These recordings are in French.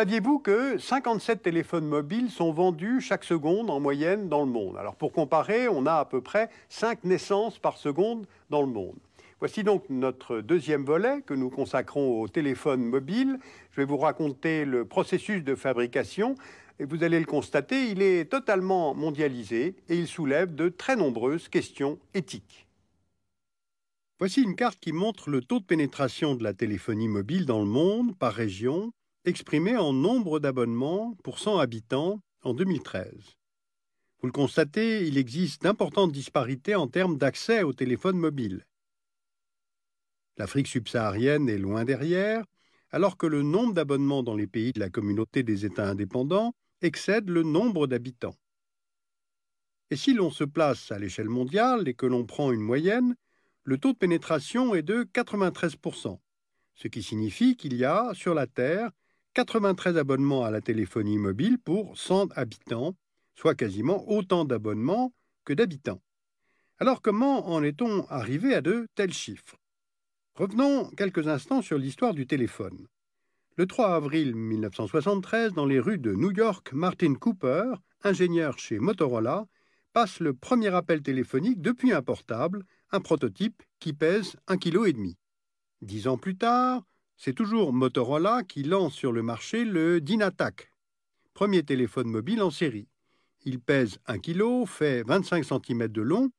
Saviez-vous que 57 téléphones mobiles sont vendus chaque seconde en moyenne dans le monde? Alors pour comparer, on a à peu près 5 naissances par seconde dans le monde. Voici donc notre deuxième volet que nous consacrons au téléphone mobile. Je vais vous raconter le processus de fabrication et vous allez le constater, il est totalement mondialisé et il soulève de très nombreuses questions éthiques. Voici une carte qui montre le taux de pénétration de la téléphonie mobile dans le monde par région exprimé en nombre d'abonnements pour 100 habitants en 2013. Vous le constatez, il existe d'importantes disparités en termes d'accès au téléphone mobile. L'Afrique subsaharienne est loin derrière, alors que le nombre d'abonnements dans les pays de la communauté des États indépendants excède le nombre d'habitants. Et si l'on se place à l'échelle mondiale et que l'on prend une moyenne, le taux de pénétration est de 93%, ce qui signifie qu'il y a, sur la Terre, 93 abonnements à la téléphonie mobile pour 100 habitants, soit quasiment autant d'abonnements que d'habitants. Alors comment en est-on arrivé à de tels chiffres? Revenons quelques instants sur l'histoire du téléphone. Le 3 avril 1973, dans les rues de New York, Martin Cooper, ingénieur chez Motorola, passe le premier appel téléphonique depuis un portable, un prototype qui pèse 1,5 kg. Dix ans plus tard, c'est toujours Motorola qui lance sur le marché le Dynatac, premier téléphone mobile en série. Il pèse 1 kg, fait 25 cm de long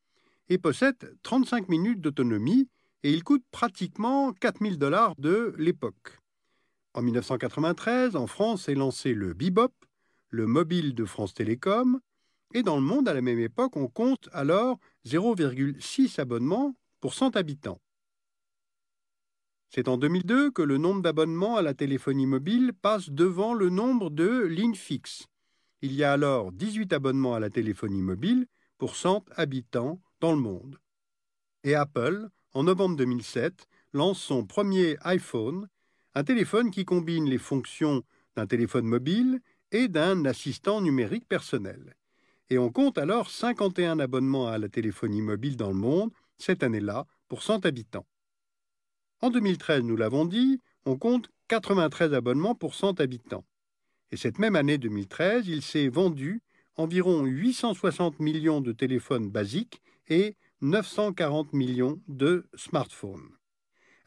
et possède 35 minutes d'autonomie et il coûte pratiquement 4000 dollars de l'époque. En 1993, en France est lancé le Bebop, le mobile de France Télécom, et dans le monde à la même époque, on compte alors 0,6 abonnements pour 100 habitants. C'est en 2002 que le nombre d'abonnements à la téléphonie mobile passe devant le nombre de lignes fixes. Il y a alors 18 abonnements à la téléphonie mobile pour 100 habitants dans le monde. Et Apple, en novembre 2007, lance son premier iPhone, un téléphone qui combine les fonctions d'un téléphone mobile et d'un assistant numérique personnel. Et on compte alors 51 abonnements à la téléphonie mobile dans le monde cette année-là pour 100 habitants. En 2013, nous l'avons dit, on compte 93 abonnements pour 100 habitants. Et cette même année 2013, il s'est vendu environ 860 millions de téléphones basiques et 940 millions de smartphones.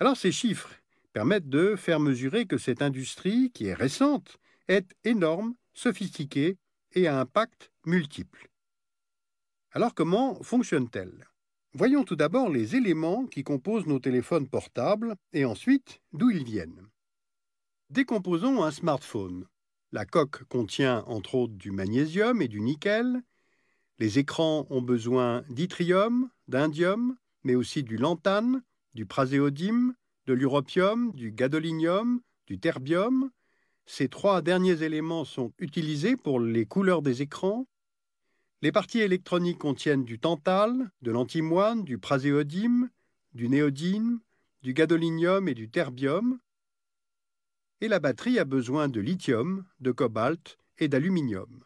Alors ces chiffres permettent de faire mesurer que cette industrie, qui est récente, est énorme, sophistiquée et a un impact multiple. Alors comment fonctionne-t-elle? Voyons tout d'abord les éléments qui composent nos téléphones portables et ensuite d'où ils viennent. Décomposons un smartphone. La coque contient entre autres du magnésium et du nickel. Les écrans ont besoin d'yttrium, d'indium, mais aussi du lantane, du praséodyme, de l'europium, du gadolinium, du terbium. Ces trois derniers éléments sont utilisés pour les couleurs des écrans les parties électroniques contiennent du tantal, de l'antimoine, du praséodyme, du néodyme, du gadolinium et du terbium. Et la batterie a besoin de lithium, de cobalt et d'aluminium.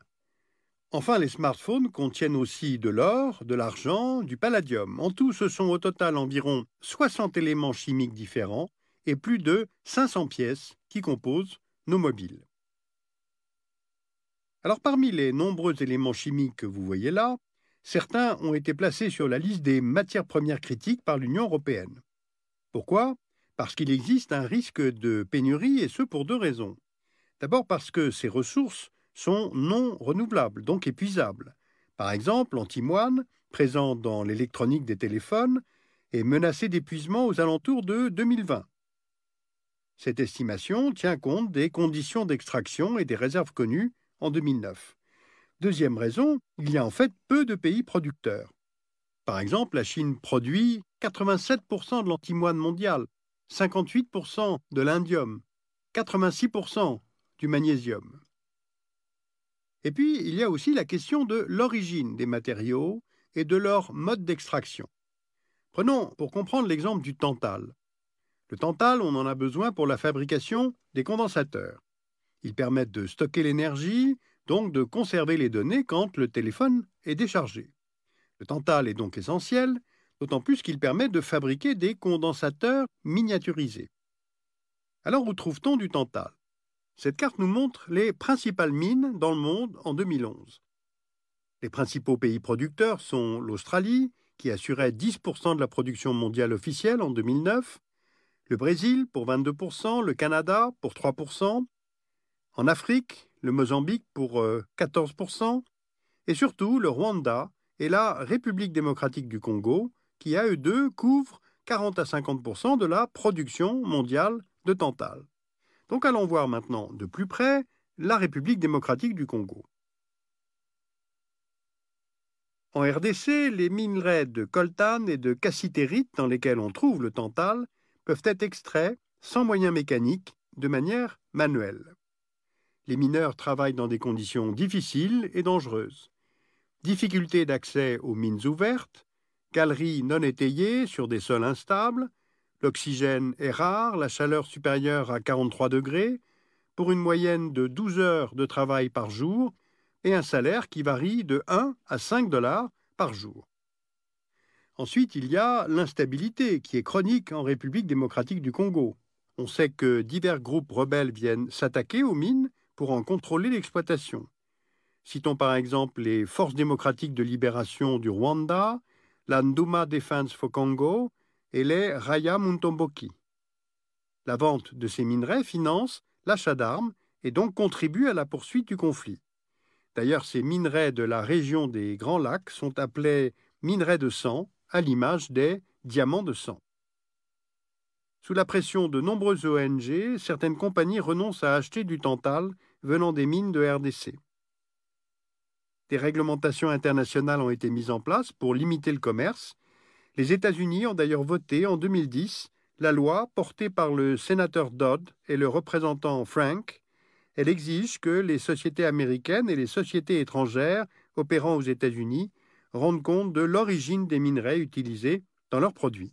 Enfin, les smartphones contiennent aussi de l'or, de l'argent, du palladium. En tout, ce sont au total environ 60 éléments chimiques différents et plus de 500 pièces qui composent nos mobiles. Alors parmi les nombreux éléments chimiques que vous voyez là, certains ont été placés sur la liste des matières premières critiques par l'Union européenne. Pourquoi? Parce qu'il existe un risque de pénurie et ce pour deux raisons. D'abord parce que ces ressources sont non renouvelables, donc épuisables. Par exemple, l'antimoine, présent dans l'électronique des téléphones, est menacé d'épuisement aux alentours de 2020. Cette estimation tient compte des conditions d'extraction et des réserves connues en 2009. Deuxième raison, il y a en fait peu de pays producteurs. Par exemple, la Chine produit 87% de l'antimoine mondial, 58% de l'indium, 86% du magnésium. Et puis, il y a aussi la question de l'origine des matériaux et de leur mode d'extraction. Prenons pour comprendre l'exemple du tantal. Le tantal, on en a besoin pour la fabrication des condensateurs. Ils permettent de stocker l'énergie, donc de conserver les données quand le téléphone est déchargé. Le tantal est donc essentiel, d'autant plus qu'il permet de fabriquer des condensateurs miniaturisés. Alors où trouve-t-on du tantal? Cette carte nous montre les principales mines dans le monde en 2011. Les principaux pays producteurs sont l'Australie, qui assurait 10% de la production mondiale officielle en 2009, le Brésil pour 22%, le Canada pour 3%, en Afrique, le Mozambique pour 14%, euh, et surtout le Rwanda et la République démocratique du Congo, qui à eux deux couvrent 40 à 50% de la production mondiale de Tantal. Donc allons voir maintenant de plus près la République démocratique du Congo. En RDC, les minerais de coltan et de cassitérite dans lesquels on trouve le tantal peuvent être extraits sans moyens mécaniques, de manière manuelle. Les mineurs travaillent dans des conditions difficiles et dangereuses. Difficulté d'accès aux mines ouvertes, galeries non étayées sur des sols instables, L'oxygène est rare, la chaleur supérieure à 43 degrés, pour une moyenne de 12 heures de travail par jour et un salaire qui varie de 1 à 5 dollars par jour. Ensuite, il y a l'instabilité qui est chronique en République démocratique du Congo. On sait que divers groupes rebelles viennent s'attaquer aux mines pour en contrôler l'exploitation. Citons par exemple les Forces démocratiques de libération du Rwanda, la Nduma Defense for Congo et les Raya Muntomboki. La vente de ces minerais finance l'achat d'armes et donc contribue à la poursuite du conflit. D'ailleurs, ces minerais de la région des Grands Lacs sont appelés minerais de sang, à l'image des diamants de sang. Sous la pression de nombreuses ONG, certaines compagnies renoncent à acheter du tantal venant des mines de RDC. Des réglementations internationales ont été mises en place pour limiter le commerce les États-Unis ont d'ailleurs voté en 2010 la loi portée par le sénateur Dodd et le représentant Frank. Elle exige que les sociétés américaines et les sociétés étrangères opérant aux États-Unis rendent compte de l'origine des minerais utilisés dans leurs produits.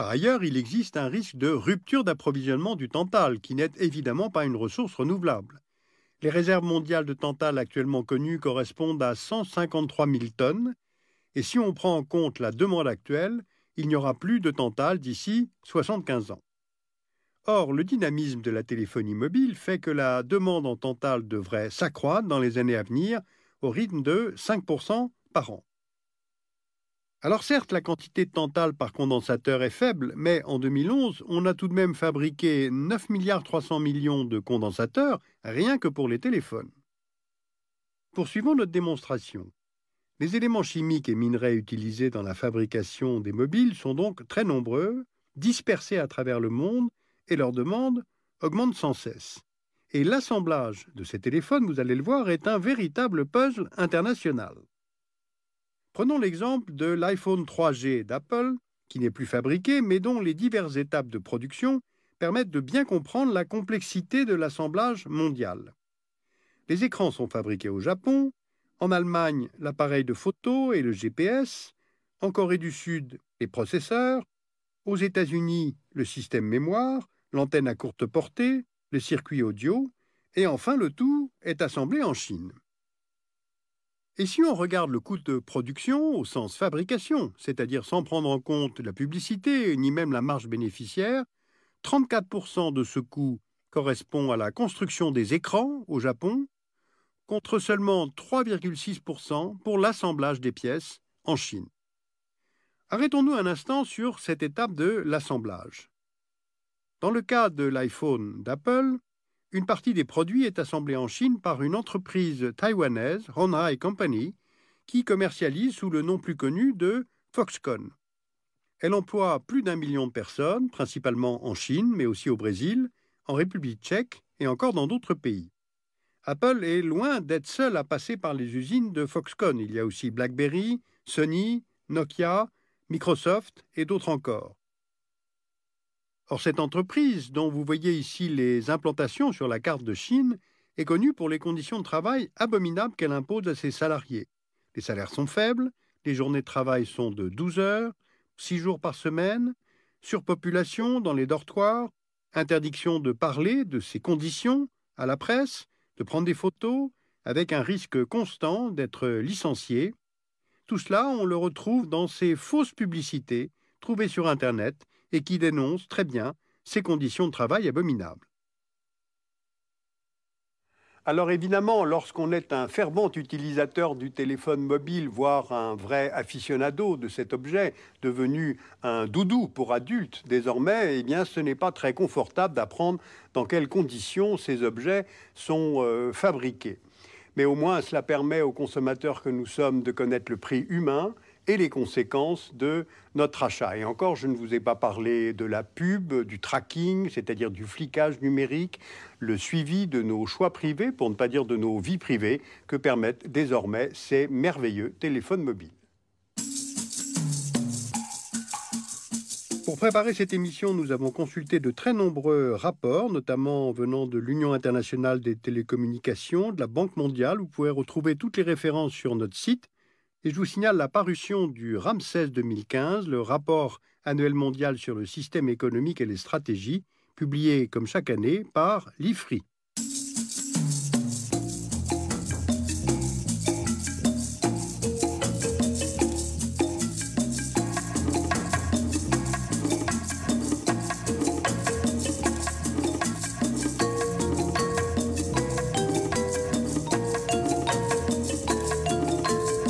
Par ailleurs, il existe un risque de rupture d'approvisionnement du tantal, qui n'est évidemment pas une ressource renouvelable. Les réserves mondiales de tantal actuellement connues correspondent à 153 000 tonnes, et si on prend en compte la demande actuelle, il n'y aura plus de Tantal d'ici 75 ans. Or, le dynamisme de la téléphonie mobile fait que la demande en Tantal devrait s'accroître dans les années à venir au rythme de 5% par an. Alors certes, la quantité de Tantal par condensateur est faible, mais en 2011, on a tout de même fabriqué 9 milliards 300 millions de condensateurs rien que pour les téléphones. Poursuivons notre démonstration. Les éléments chimiques et minerais utilisés dans la fabrication des mobiles sont donc très nombreux, dispersés à travers le monde, et leur demande augmente sans cesse. Et l'assemblage de ces téléphones, vous allez le voir, est un véritable puzzle international. Prenons l'exemple de l'iPhone 3G d'Apple, qui n'est plus fabriqué, mais dont les diverses étapes de production permettent de bien comprendre la complexité de l'assemblage mondial. Les écrans sont fabriqués au Japon, en Allemagne, l'appareil de photo et le GPS. En Corée du Sud, les processeurs. Aux États-Unis, le système mémoire, l'antenne à courte portée, le circuit audio. Et enfin, le tout est assemblé en Chine. Et si on regarde le coût de production au sens fabrication, c'est-à-dire sans prendre en compte la publicité ni même la marge bénéficiaire, 34% de ce coût correspond à la construction des écrans au Japon, contre seulement 3,6% pour l'assemblage des pièces en Chine. Arrêtons-nous un instant sur cette étape de l'assemblage. Dans le cas de l'iPhone d'Apple, une partie des produits est assemblée en Chine par une entreprise taïwanaise, Honhai Company, qui commercialise sous le nom plus connu de Foxconn. Elle emploie plus d'un million de personnes, principalement en Chine, mais aussi au Brésil, en République tchèque et encore dans d'autres pays. Apple est loin d'être seul à passer par les usines de Foxconn. Il y a aussi BlackBerry, Sony, Nokia, Microsoft et d'autres encore. Or, cette entreprise, dont vous voyez ici les implantations sur la carte de Chine, est connue pour les conditions de travail abominables qu'elle impose à ses salariés. Les salaires sont faibles, les journées de travail sont de 12 heures, 6 jours par semaine, surpopulation dans les dortoirs, interdiction de parler de ces conditions à la presse, de prendre des photos, avec un risque constant d'être licencié. Tout cela, on le retrouve dans ces fausses publicités trouvées sur Internet et qui dénoncent très bien ces conditions de travail abominables. alors évidemment, lorsqu'on est un fervent utilisateur du téléphone mobile, voire un vrai aficionado de cet objet, devenu un doudou pour adultes désormais, eh bien ce n'est pas très confortable d'apprendre dans quelles conditions ces objets sont euh, fabriqués. Mais au moins cela permet aux consommateurs que nous sommes de connaître le prix humain et les conséquences de notre achat. Et encore, je ne vous ai pas parlé de la pub, du tracking, c'est-à-dire du flicage numérique, le suivi de nos choix privés, pour ne pas dire de nos vies privées, que permettent désormais ces merveilleux téléphones mobiles. Pour préparer cette émission, nous avons consulté de très nombreux rapports, notamment venant de l'Union internationale des télécommunications, de la Banque mondiale. Vous pouvez retrouver toutes les références sur notre site et je vous signale la parution du Ramsès 2015, le rapport annuel mondial sur le système économique et les stratégies, publié comme chaque année par l'IFRI.